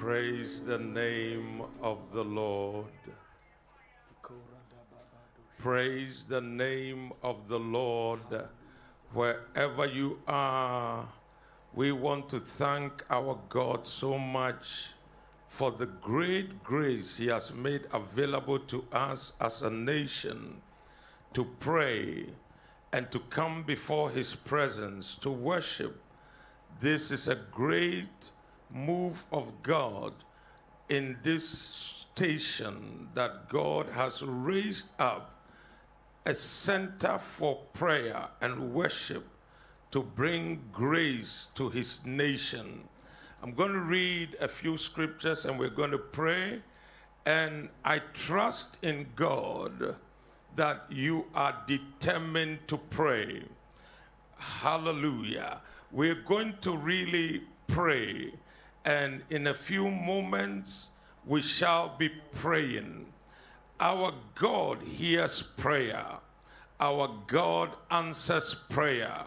Praise the name of the Lord. Praise the name of the Lord. Wherever you are, we want to thank our God so much for the great grace He has made available to us as a nation to pray and to come before His presence to worship. This is a great move of God in this station that God has raised up a center for prayer and worship to bring grace to his nation. I'm going to read a few scriptures and we're going to pray. And I trust in God that you are determined to pray. Hallelujah. We're going to really pray. And in a few moments, we shall be praying. Our God hears prayer. Our God answers prayer.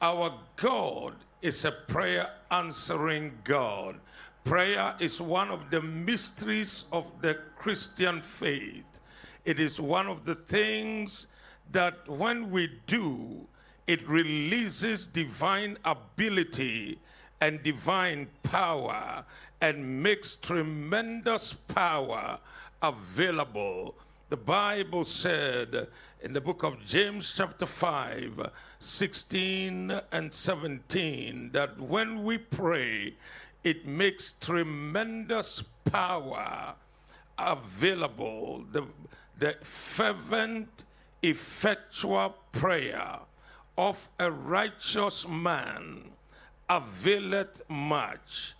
Our God is a prayer answering God. Prayer is one of the mysteries of the Christian faith. It is one of the things that when we do, it releases divine ability and divine power and makes tremendous power available. The Bible said in the book of James, chapter 5, 16 and 17, that when we pray, it makes tremendous power available. The, the fervent, effectual prayer of a righteous man availeth much,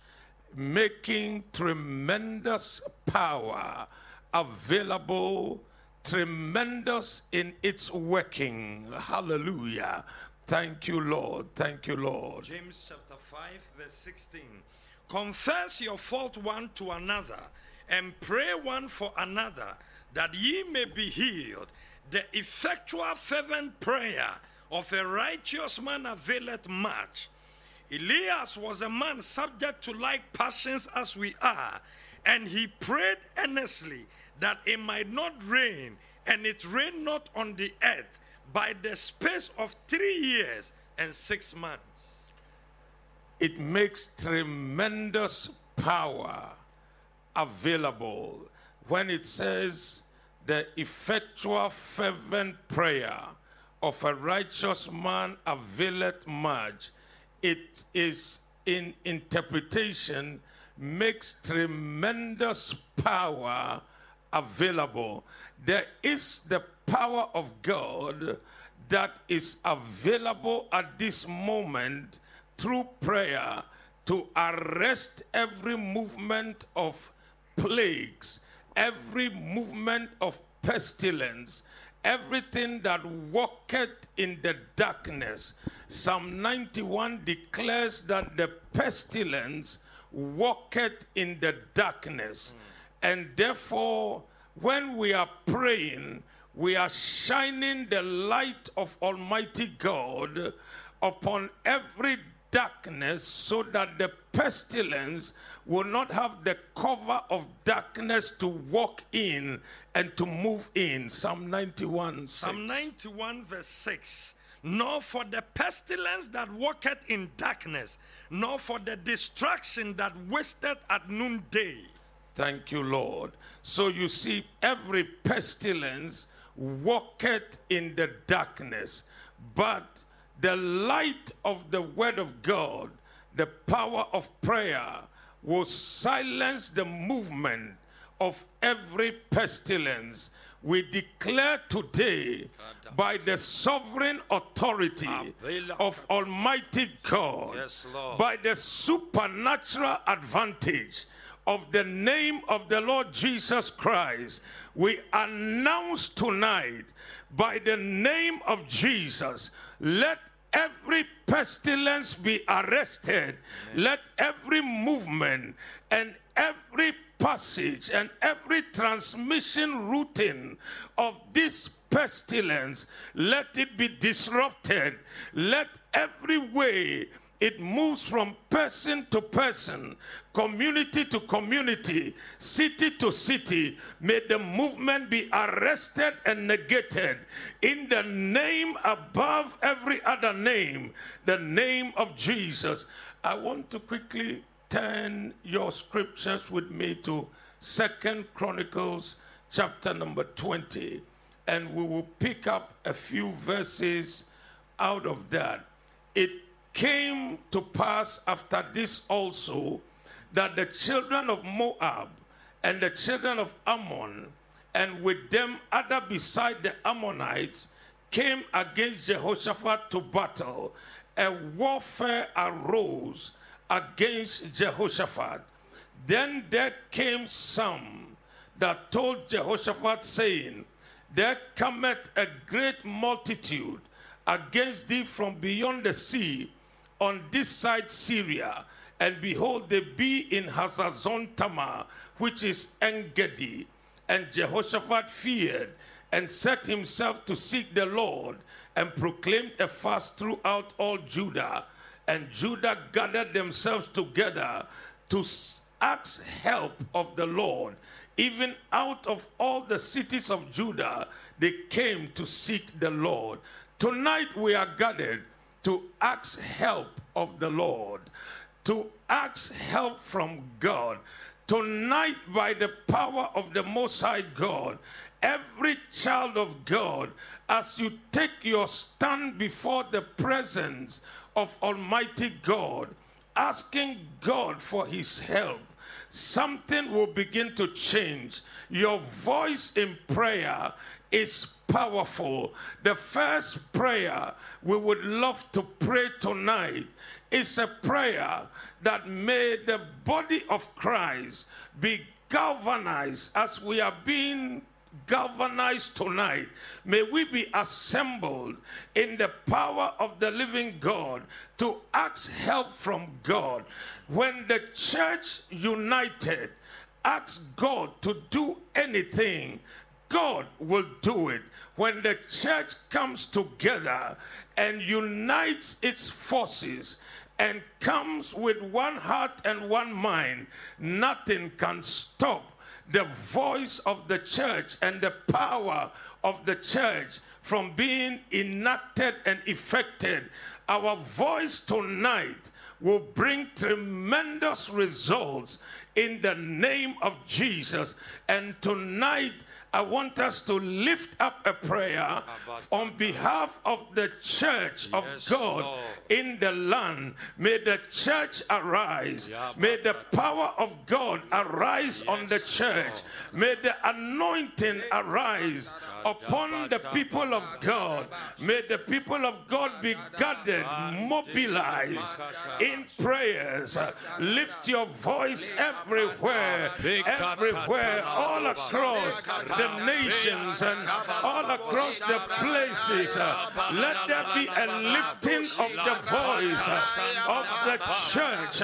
making tremendous power available, tremendous in its working. Hallelujah. Thank you, Lord. Thank you, Lord. James chapter 5, verse 16. Confess your fault one to another and pray one for another that ye may be healed. The effectual, fervent prayer of a righteous man availeth much. Elias was a man subject to like passions as we are, and he prayed earnestly that it might not rain, and it rained not on the earth by the space of three years and six months. It makes tremendous power available when it says the effectual, fervent prayer of a righteous man availeth much. It is in interpretation, makes tremendous power available. There is the power of God that is available at this moment through prayer to arrest every movement of plagues, every movement of pestilence, everything that walketh in the darkness. Psalm 91 declares that the pestilence walketh in the darkness. And therefore, when we are praying, we are shining the light of Almighty God upon every darkness so that the pestilence will not have the cover of darkness to walk in and to move in. Psalm 91. Psalm 91, verse 6. Nor for the pestilence that walketh in darkness, nor for the destruction that wasteth at noonday. Thank you, Lord. So you see, every pestilence walketh in the darkness, but the light of the word of God, the power of prayer, will silence the movement of every pestilence. We declare today, by the sovereign authority of Almighty God, Yes, Lord. by the supernatural advantage of the name of the Lord Jesus Christ, we announce tonight by the name of Jesus, let every pestilence be arrested, let every movement and every passage and every transmission routing of this pestilence, let it be disrupted. Let every way it moves from person to person, community to community, city to city. May the movement be arrested and negated in the name above every other name, the name of Jesus. I want to quickly turn your scriptures with me to Second Chronicles chapter number 20, and we will pick up a few verses out of that. It came to pass after this also that the children of Moab and the children of Ammon, and with them other beside the Ammonites, came against Jehoshaphat to battle. A warfare arose against Jehoshaphat. Then there came some that told Jehoshaphat, saying, There cometh a great multitude against thee from beyond the sea on this side Syria, and behold, they be in Hazazon Tamar, which is Engedi. And Jehoshaphat feared and set himself to seek the Lord and proclaimed a fast throughout all Judah. And Judah gathered themselves together to ask help of the Lord. Even out of all the cities of Judah, they came to seek the Lord. Tonight we are gathered to ask help of the Lord, to ask help from God. Tonight, by the power of the Most High God, every child of God, as you take your stand before the presence of Almighty God, asking God for His help, something will begin to change. Your voice in prayer is powerful. The first prayer we would love to pray tonight is a prayer that may the body of Christ be galvanized as we are being galvanized tonight. May we be assembled in the power of the living God to ask help from God. When the church united asks God to do anything, God will do it. When the church comes together and unites its forces and comes with one heart and one mind, nothing can stop the voice of the church and the power of the church from being enacted and effected. Our voice tonight will bring tremendous results in the name of Jesus. And tonight, I want us to lift up a prayer on behalf of the church of Yes, God Lord. in the land. May the church arise. May the power of God arise on the church. May the anointing arise upon the people of God. May the people of God be gathered, mobilized in prayers. Lift your voice everywhere, everywhere, all across the nations and all across the places. Let there be a lifting of the voice of the church.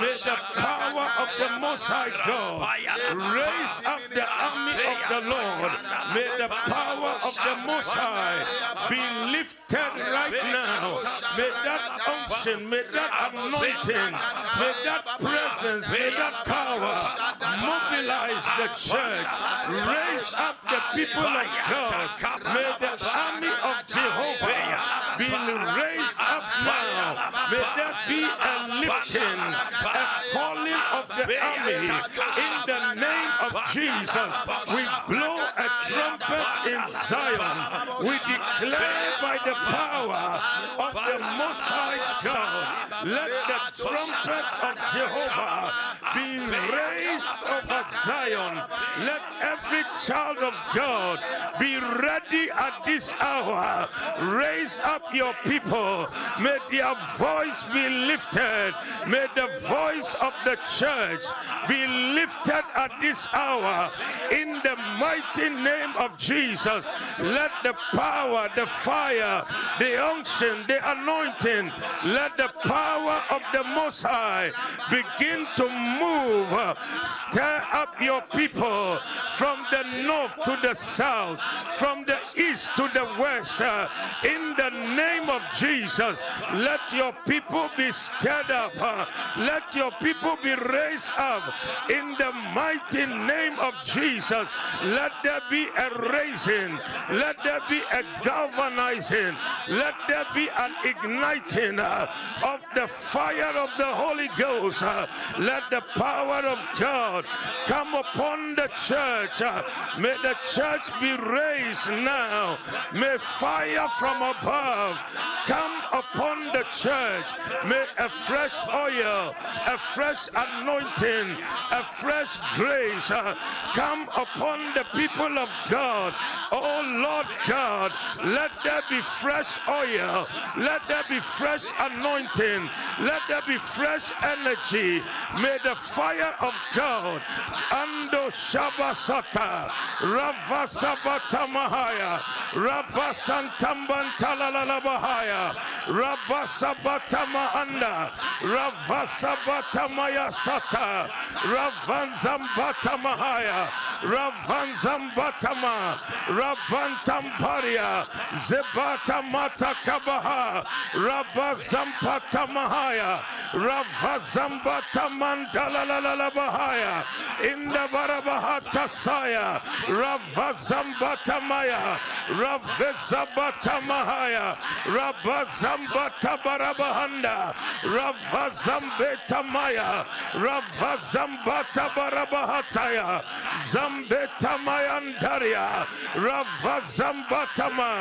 May the power of the Most High God raise up the army of the Lord. May the power of the Most High be lifted right now. May that unction, may that anointing, may that presence, may that power mobilize the church. Raise up the people of God. May the army of Jehovah be raised up now. May there be a lifting, a calling of the army in the name of Jesus. We blow a trumpet in Zion. We declare by the power of the Most High God, let the trumpet of Jehovah be raised over Zion. Let every child of God be ready at this hour. Raise up your people. May their voice be lifted. May the voice of the church be lifted at this hour. In the mighty name of Jesus, let the power, the fire, the unction, the anointing, let the power of the Most High begin to move. Stir up your people from the north to the south, from the east to the west. In the name of Jesus, let your people be stirred up. Let your people be raised up. In the mighty name of Jesus, let there be a raising. Let there be a galvanizing. Let there be an igniting of the fire of the Holy Ghost. Let the power of God come upon the church. May the church be raised now. May fire from above come upon the church. May a fresh oil, a fresh anointing, a fresh grace uh, come upon the people of God. Oh Lord God, let there be fresh oil, let there be fresh anointing, let there be fresh energy. May the fire of God, Ando Shabasata, Ravasabata Mahaya, Rabasantambantala Bahaya, Rabasabata Mahanda, Ravasabata Mayasata, Ravanzambata Mahaya, Ravanzambatama, Rabantamparia, Zebata Mata Kabaha, Rabazampata Mahaya, Ravazambata Mandala la Bahaya, Inda Barabahata Saya, Ravazambata Maya, Ravezabata Mahaya, Rabazambata Barabahanda, Ravazambeta Maya, Ravazambata Barabahataya, Zambeta Mayandaria, Ravazambatama,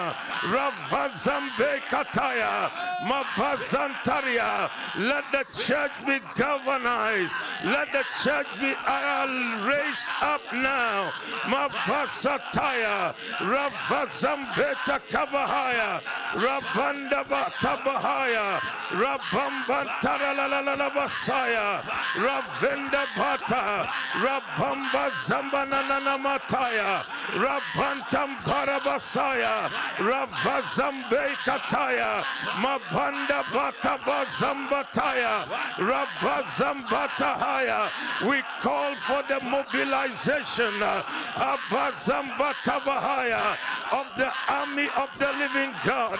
Ravazambe Kataya, Mabazantaria. Let the church be galvanized. Let the church be raised up now. Mabasataya, Ravazambeta Kabahaya, Rabanda Batabahaya, Rabamba la Basaya, Ravenda Bata, Rabamba Zambanana Mataya, Rabantam Parabasaya, Ravazambe Kataya, Mabanda Bata Bazambataya, Rabazambatahaya. We call for the mobilization uh, Abazambatabahaya of the army of the living God.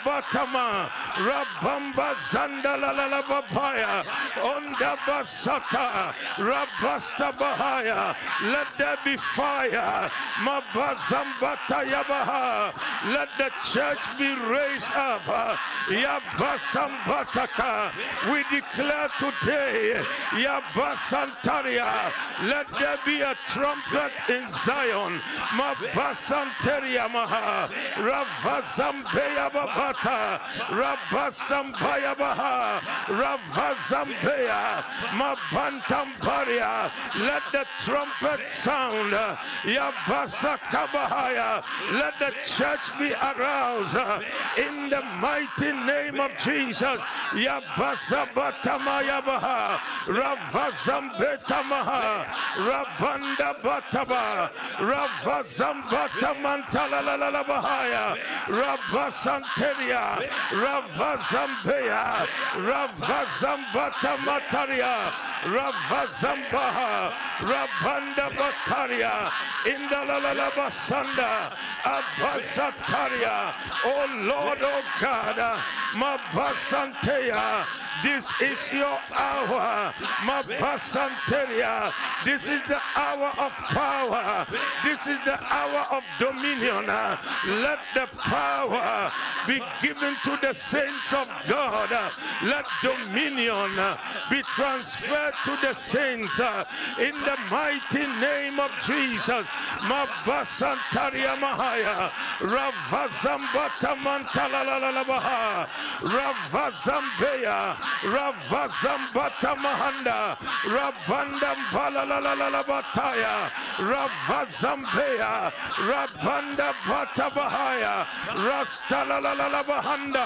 Ravezabatama, Rabamba zandalalababaya, Ondabasata, Rabasta bahaya, let there be fire, Mabazambata yabaha, let the church be raised up, Yabasambataka, we declare today, Yabasantaria, let there be a trumpet in Zion, Mabasanteria maha, Ravazambeya Rabastambaya baha, Mabantamparia, let the trumpet sound, Yabasa Kabahaya, let the church be aroused in the mighty name of Jesus, Yabasa Batamaya baha, Ravazambetamaha, Rabanda Bataba, Ravazambatamantala la la la bahaya, Rabasanteria, Ravazambeya, Ravazambata mataria, Ravazambaha, Rabanda bataria, Indala basanda, Abasataria, oh Lord, oh God, Mabasanteya. This is your hour, Mabasanteria. This is the hour of power. This is the hour of dominion. Let the power be given to the saints of God. Let dominion be transferred to the saints uh, in the mighty name of Jesus. Mabasantaria Mahaya. Ravazambata Mantalalalabaha Ravazambeya. Ravazambata Mahanda Rabandam Balalalabataya Ravazambeya. Rabanda Batabahaya Rastalalabahanda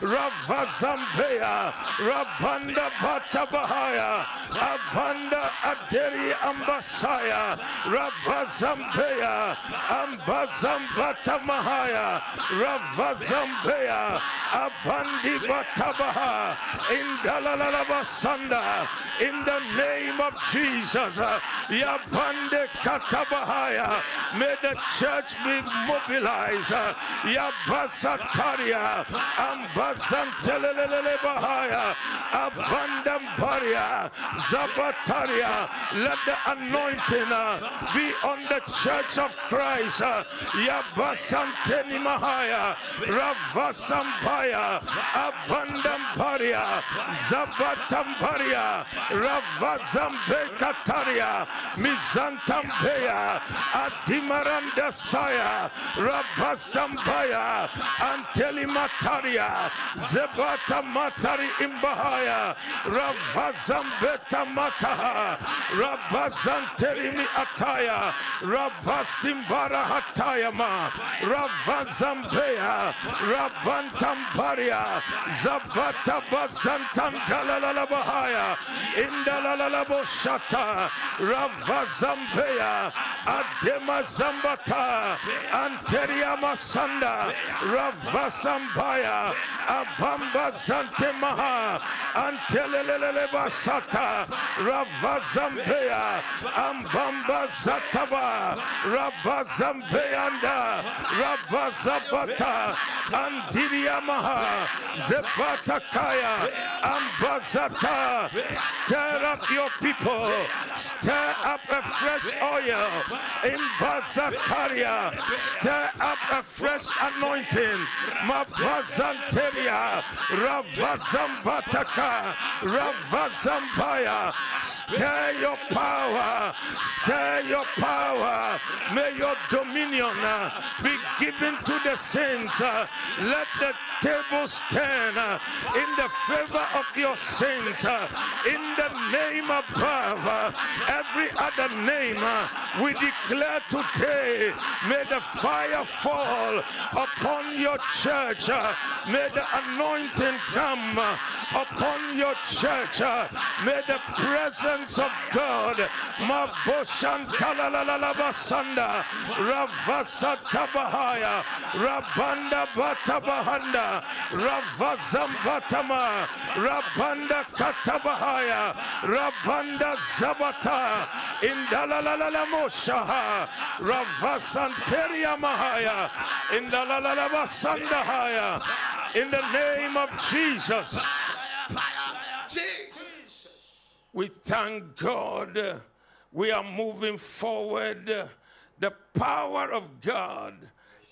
Ravazambeya. Rabanda Batabahaya Abanda Aderi Ambasaya Rabazambeya Ambazambata Mahaya Ravazambeya Abandi Batabaha Indalalabasanda in the name of Jesus Yabande Katabahaya may the church be mobilized Yabasataria Ambazantelele Bahaya Abandambaria Zabataria let the anointing uh, be on the church of Christ. Uh, Yabasanteni Mahaya, Ravasambaya, Abandamparia, Zabatambaria, Ravazambekataria, Mizantambeya, Adimaranda Saya, Rabastambaya, Antelimataria, Zebata Matari Imbahaya, Ravazambeta Mataha, Rabazanterimi Ataya, Rabastimbara Hatayama, Ravazambeya, Rabantambaria, Zabata Bazantandalalabahaya, Indalalabo Shata, Ravazambeya, Adema Zambata, Anteria Masanda, Ravasambaya, Abamba Zantemaha, Antelelele Basata, Ravazambeya, Ambamba Zataba, Rabazambeanda, Rabazabata, Andiriamaha, Zebatakaya, Ambazata, stir up your people, stir up a fresh oil. In Bazataria, stir up a fresh anointing, Mabazanteria, Ravazambataka, Ravazambaya, stir your power, stir your power, may your dominion uh, be given to the saints. Uh, Let the tables turn uh, in the favor of your saints. In the name above every other name, we declare today, may the fire fall upon your church. May the anointing come upon your church. May the presence of God, Maboshantalalabasanda, Ravasatabahaya, Rabanda Batabahanda, Ravazambatama, Rabanda Katabahaya, Rabanda Zabata, Indalalamoshaha, Ravasanteria Mahaya, Indalalalabasandahaya, in the name of Jesus. We thank God. We are moving forward. The power of God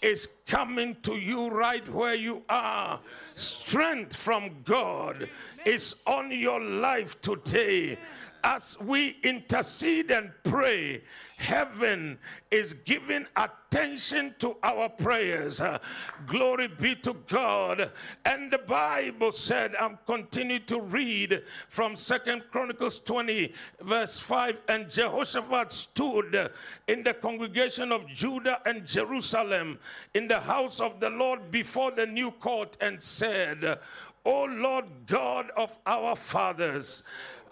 is coming to you right where you are. Strength from God is on your life today. As we intercede and pray, heaven is giving attention to our prayers. Uh, glory be to God. And the Bible said, I'm continuing to read from Second Chronicles 20, verse 5. And Jehoshaphat stood in the congregation of Judah and Jerusalem in the house of the Lord before the new court and said, O Lord God of our fathers,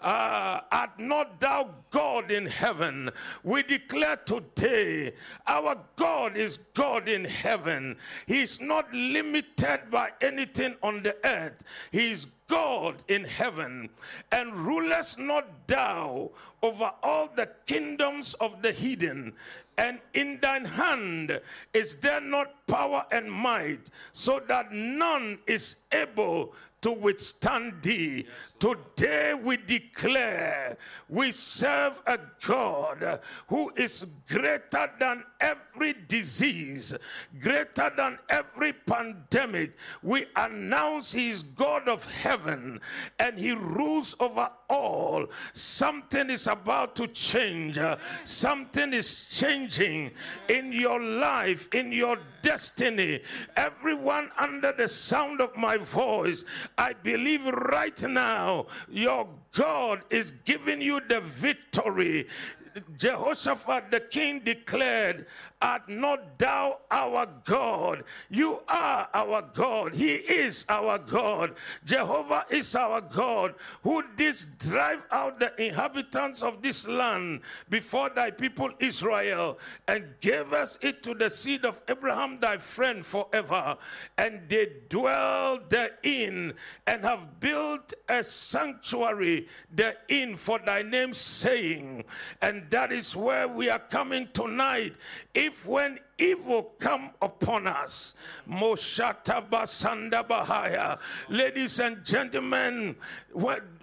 uh, art not thou God in heaven? We declare today our God is God in heaven. He is not limited by anything on the earth. He is God in heaven, and rulest not thou over all the kingdoms of the heathen? And in thine hand is there not power and might, so that none is able to withstand thee. Today we declare we serve a God who is greater than every disease, greater than every pandemic. We announce he is God of heaven and he rules over all. Something is about to change, something is changing in your life, in your destiny. Everyone under the sound of my voice, I believe right now your God is giving you the victory. Jehoshaphat the king declared, Art not thou our God? You are our God. He is our God. Jehovah is our God, who didst drive out the inhabitants of this land before thy people Israel, and gave us it to the seed of Abraham thy friend forever. And they dwell therein, and have built a sanctuary therein for thy name's saying. And that is where we are coming tonight. If when evil come upon us, Moshata Basanda Bahaya, ladies and gentlemen,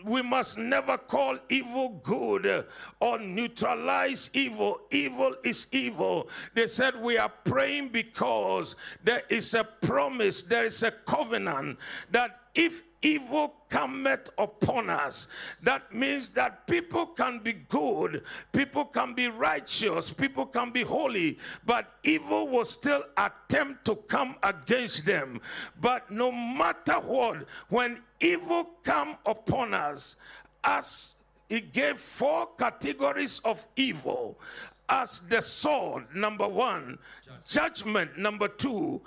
we must never call evil good or neutralize evil. Evil is evil. They said we are praying because there is a promise, there is a covenant that if evil cometh upon us, that means that people can be good, people can be righteous, people can be holy, but evil will still attempt to come against them. But no matter what, when evil come upon us, as he gave four categories of evil as the sword, number one, judgment, number two,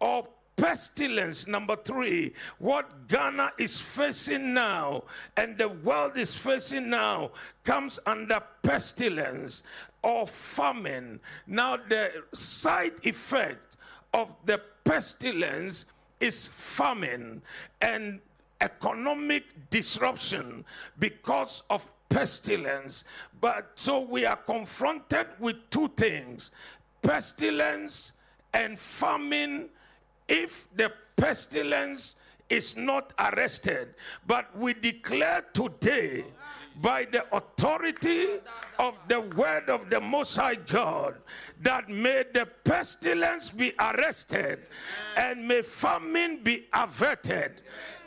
or pestilence. Number three, what Ghana is facing now and the world is facing now comes under pestilence or famine. Now, the side effect of the pestilence is famine and economic disruption because of pestilence. But so we are confronted with two things pestilence and famine if the pestilence is not arrested, but we declare today by the authority of the word of the Most High God that may the pestilence be arrested and may famine be averted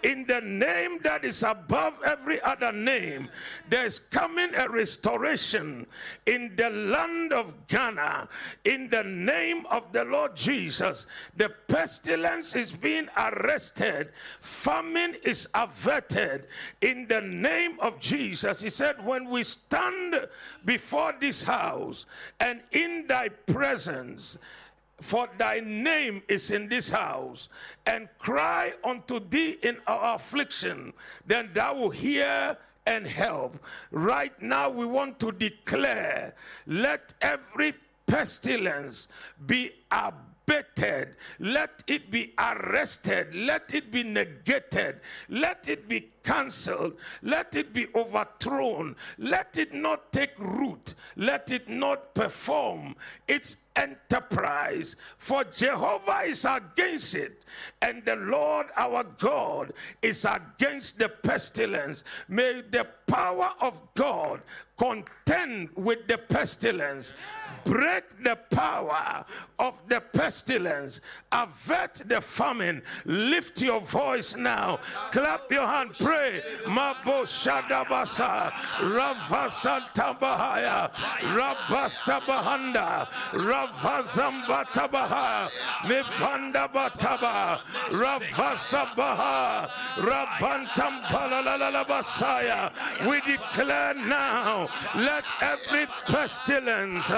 in the name that is above every other name, there's coming a restoration in the land of Ghana. In the name of the Lord Jesus, the pestilence is being arrested, famine is averted. In the name of Jesus, he said, When we stand before this house and in thy presence, for thy name is in this house, and cry unto thee in our affliction, then thou will hear and help. Right now, we want to declare let every pestilence be abated, let it be arrested, let it be negated, let it be cancelled, let it be overthrown, let it not take root, let it not perform its enterprise. For Jehovah is against it, and the Lord our God is against the pestilence. May the power of God contend with the pestilence, break the power of the pestilence, avert the famine. Lift your voice now, clap your hand, pray. Mabo Shadabasa, Ravasanta Bahaya, Rabasta Bahanda, Ravazambata Baha, Mipanda Bataba, Ravasa Baha, Rabantam Basaya. We declare now, let every pestilence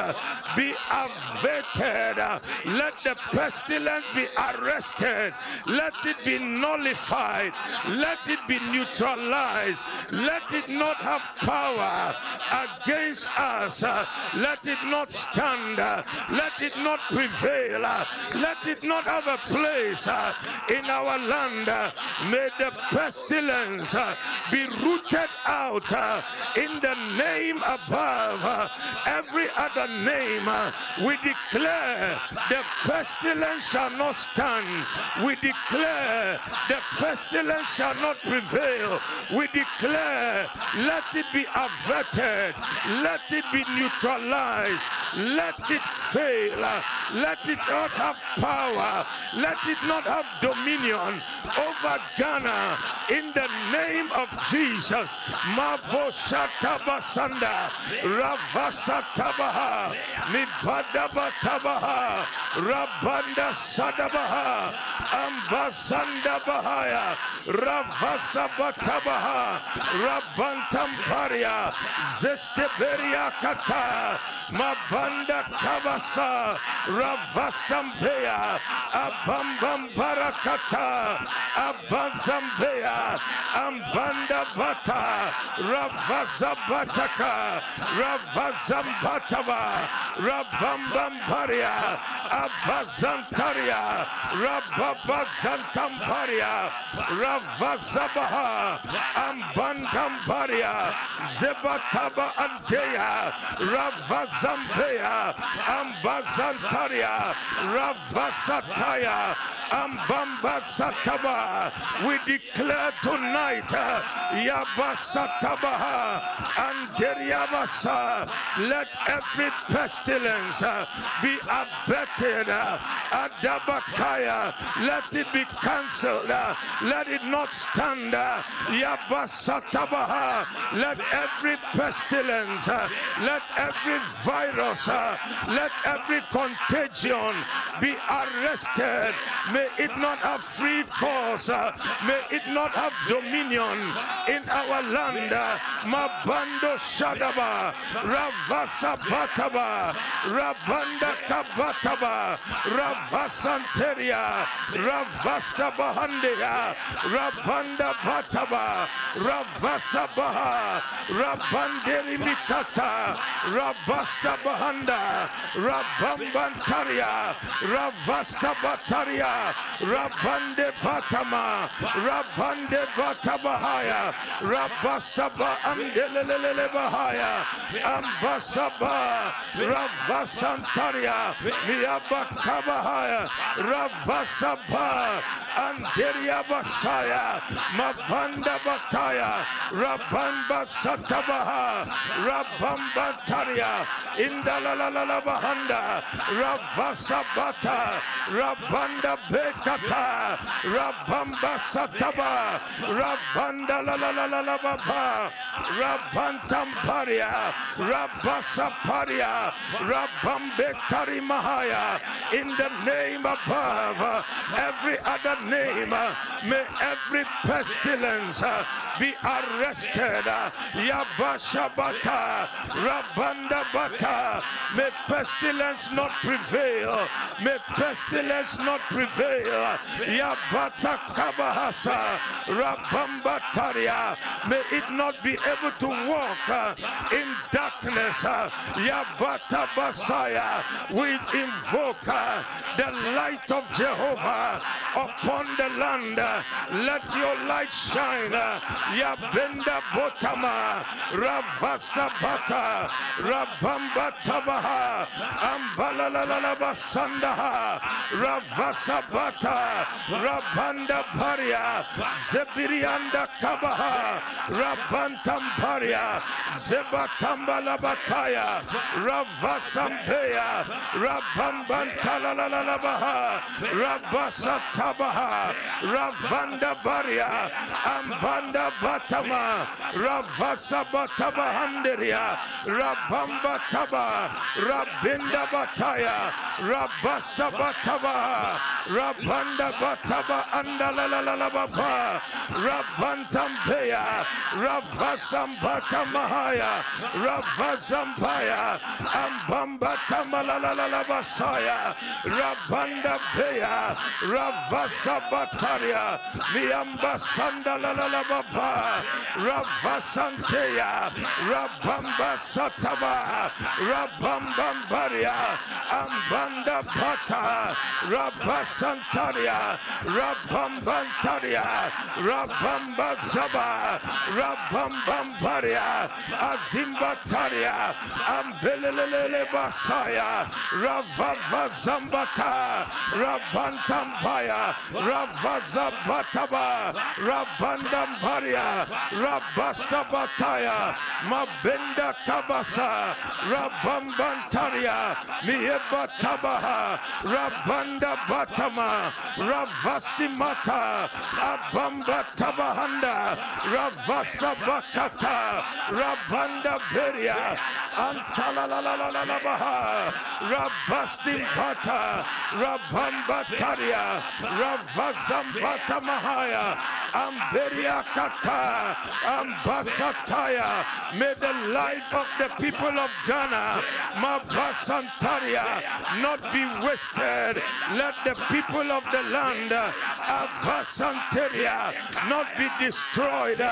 be averted, let the pestilence be arrested, let it be nullified, let it be neutralized. Let it not have power against us. Let it not stand. Let it not prevail. Let it not have a place in our land. May the pestilence be rooted out in the name above every other name. Uh, we declare the pestilence shall not stand. We declare the pestilence shall not prevail. We declare, let it be averted, let it be neutralized, let it fail, uh, let it not have power, let it not have dominion over Ghana in the name of Jesus. Maboshatabasanda, Ravasatabaha, Nibadabatabaha, Rabanda Sadabaha, Ambasanda Bahaya, Ravasabatabaha, Rabantamparia, Zesteberia Kata, Mabanda Kabasa, Ravastampeya, Abambam Barakata, Abazambeya, Ambanda Bata, Ravazabataka, Ravazambatava, Rabambambaria, Abazantaria, Rababazantamparia, Ravazabaha, Ambandambaria, Zebataba Anteya, Ravazambeya, Ambazantaria, Ravasataya, Ambamba Sataba. We declare tonight, uh, Yabasatabaha and Deriabasa, let every pestilence uh, be abated. uh, Adabakaya, let it be cancelled. Let it not stand. Yabasatabaha, let every pestilence, let every virus, let every contagion be arrested. May it not have free course. May it not have dominion in our land. Mabando Shadaba, Ravasa Bataba, Rabanda Kabataba, Ravasanteria, Ravasta Bahandia, Rabanda Bataba, Ravasa Baha, Rabanderi Mikata, Rabasta Bahanda, Rabambantaria, Ravasta Bataria, Rabande Batama, Rabande Batabahaya, Rabastaba Andelele Bahaya, Ambasaba, Ravasantaria, Miaba Kabahaya, Ravasaba, Anderia Basaya, Mabanda Bataya, Rabamba Satabaha, Rabamba Taria, Indala Bahanda, Ravasabata, Rabanda Bekata, Rabamba Sataba, Rabanda la la la la la baba, Rabantamparia, Rabasaparia, Rabambetari Mahaya, in the name above every other name, may every pestilence be arrested. Yabashabata, Rabanda Bata, may pestilence not prevail. May pestilence not prevail. Yabata Kabahasa, Rabamba Taria, may it not be able to walk uh, in darkness. uh, Yabata Basaya, we invoke uh, the light of Jehovah upon the land. uh, Let your light shine. uh, Yabenda Botama, Ravasta Bata, Rabamba Tabaha, Ambalala Basandaha, Ravasa Bata, Rabanda Paria, Zebirianda Kabaha, Rabantamparia, Zebatambala Bataya, Ravasampeya, Rabambantalalabaha, Rabasa Tabaha, Ravanda Baria, Ambanda Batama, Ravasa Batabahanderia, Rabamba Taba, Rabinda Bataya, Rabasta Bataba, Rabanda Bataba Andalalalababa, Rabantampeya, Ravasambata Mahaya, Ravasampaya, Ambamba Tamalalabasaya, Rabanda Peya, Ravasa Bataria, Miamba Sandalalababa, Ravasanteya, Rabamba Sataba, Rabambambaria, Ambanda Bata, Rabasantaria, Rabambantaria, Rabamba Zaba, Rabambambaria, Azimbataria, Ambelele Basaya, Ravava Zambata, Rabantambaya, Ravazabataba, Rabandambaria, Rabastabataya, Mabenda Kabasa, Rabambantaria, Mieba Tabaha, Rabanda Batama, Ravasti Mata, Abamba Tabahanda, Ravasta Bakata, Rabanda Beria, Antalalalabaha, Rabasti Bata, Rabamba Taria, Ravazambata Mahaya, Amberia Kata, Ambasataya. May the life of the people of Ghana, Mabasantaria, not be wasted. Let the people of the land, Abasanteria, not be destroyed.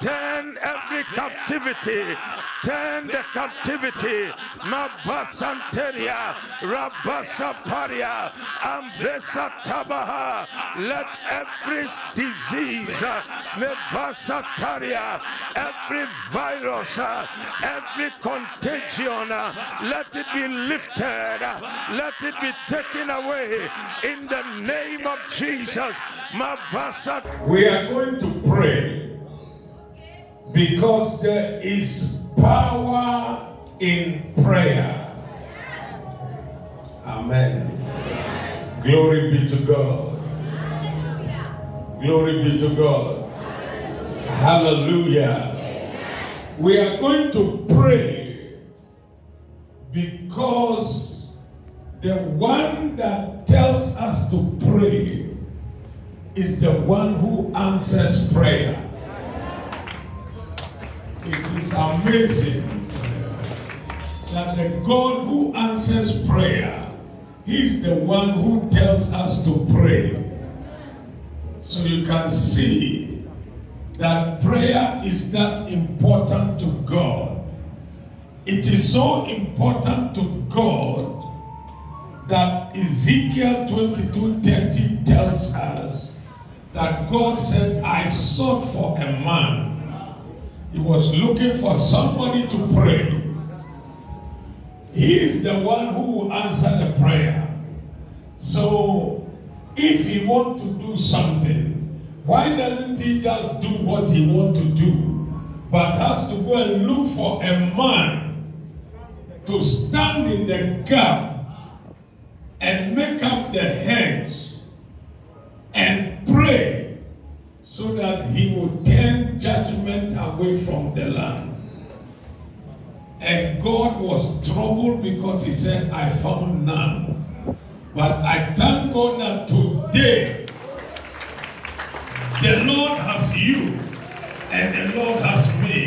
Turn every captivity, turn the captivity, Mabasanteria, Rabasaparia, Ambesa Tabaha. Let every disease, Every virus, every contagion, let it be lifted, let it be taken away in the name of Jesus. We are going to pray because there is power in prayer. Amen. Glory be to God. Glory be to God. Hallelujah. We are going to pray because the one that tells us to pray is the one who answers prayer. It is amazing that the God who answers prayer, He's the one who tells us to pray. So you can see that prayer is that important to God. It is so important to God that Ezekiel 22:30 tells us that God said, I sought for a man. He was looking for somebody to pray. He is the one who will answer the prayer. So if he want to do something, why doesn't he just do what he want to do, but has to go and look for a man to stand in the gap and make up the hedge and pray so that he will turn judgment away from the land. And God was troubled because he said, I found none. But I thank God that today the Lord has you and the Lord has me.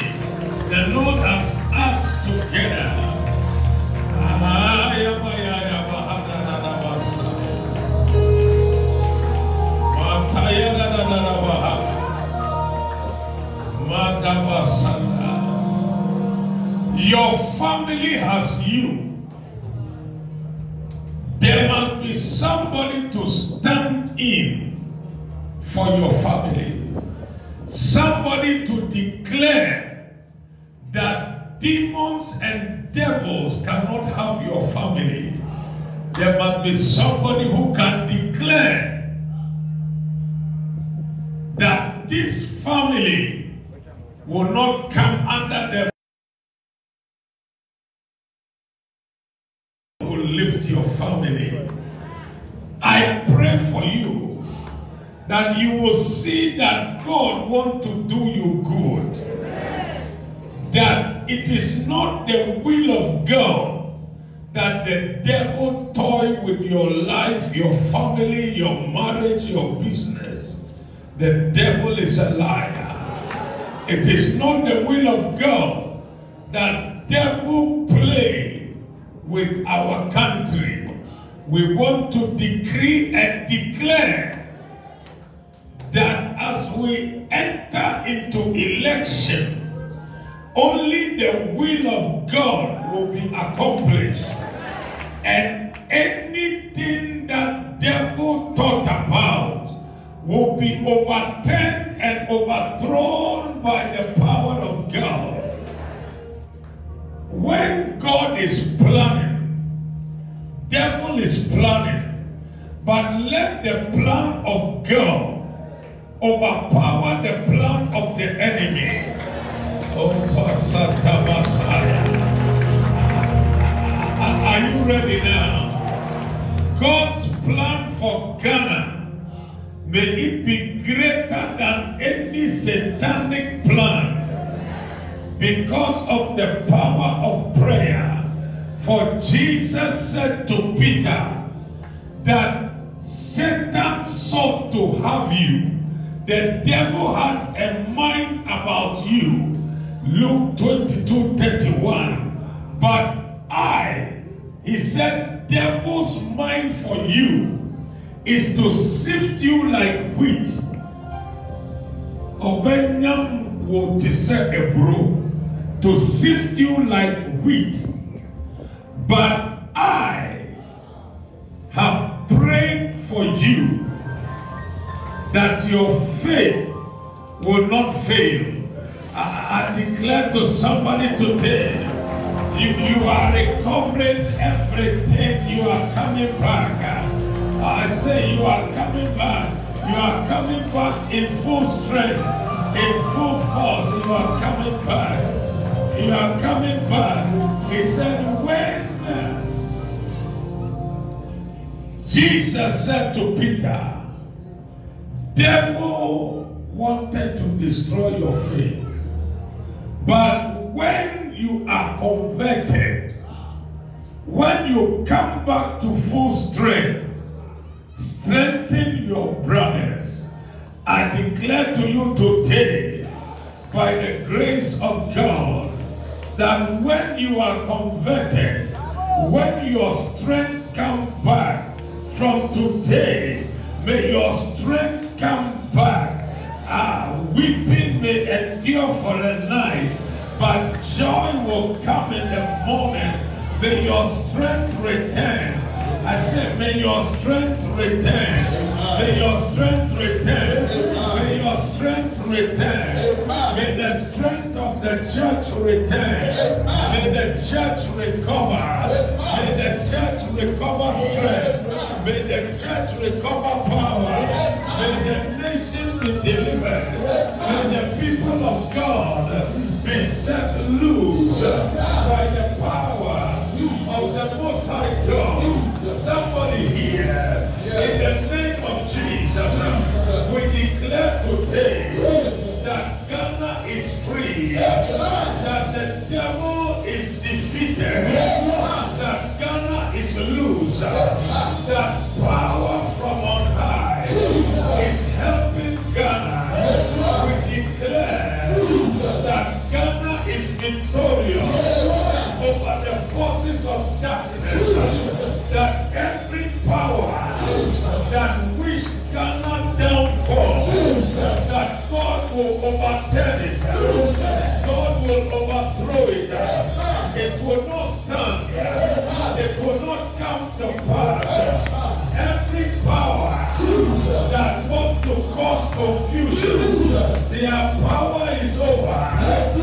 The Lord has us together. Your family has you. There must be somebody to stand in for your family. Somebody to declare that demons and devils cannot have your family. There must be somebody who can declare that this family will not come under the family. I pray for you that you will see that God want to do you good. That it is not the will of God that the devil toy with your life, your family, your marriage, your business. The devil is a liar. It is not the will of God that devil play with our country. We want to decree and declare that as we enter into election, only the will of God will be accomplished. And anything that devil thought about will be overturned and overthrown by the power of God. When God is planning, devil is planning, but let the plan of God overpower the plan of the enemy. Oh, Pasata Messiah. Are you ready now? God's plan for Ghana may it be greater than any satanic plan because of the power of prayer. For Jesus said to Peter that Satan sought to have you. The devil has a mind about you. Luke 22 31. But I, he said, devil's mind for you is to sift you like wheat. Ti sẹ́ eburo to sift you like wheat. But I have prayed for you that your faith will not fail. I, I declare to somebody today, you, you are recovering everything, you are coming back. I say you are coming back. You are coming back in full strength, in full force. You are coming back. You are coming back. He said, when Jesus said to Peter, devil wanted to destroy your faith. But when you are converted, when you come back to full strength, strengthen your brothers. I declare to you today, by the grace of God, that when you are converted, when your strength comes back, from today, may your strength come back. Ah, weeping may endure for a night, but joy will come in the morning. May your strength return. I said, may your strength return. May your strength return. May your strength return. The church return. May the church recover. May the church recover strength. May the church recover power. May the nation be delivered. May the people of God be set loose that the devil is defeated, that Ghana is loose, that power from on high is helping Ghana. We declare that Ghana is victorious over the forces of darkness, that every power that wish Ghana downfall, that God will overturn it, will overthrow it, it will not stand, it will not come to pass. Every power that wants to cause confusion, their power is over.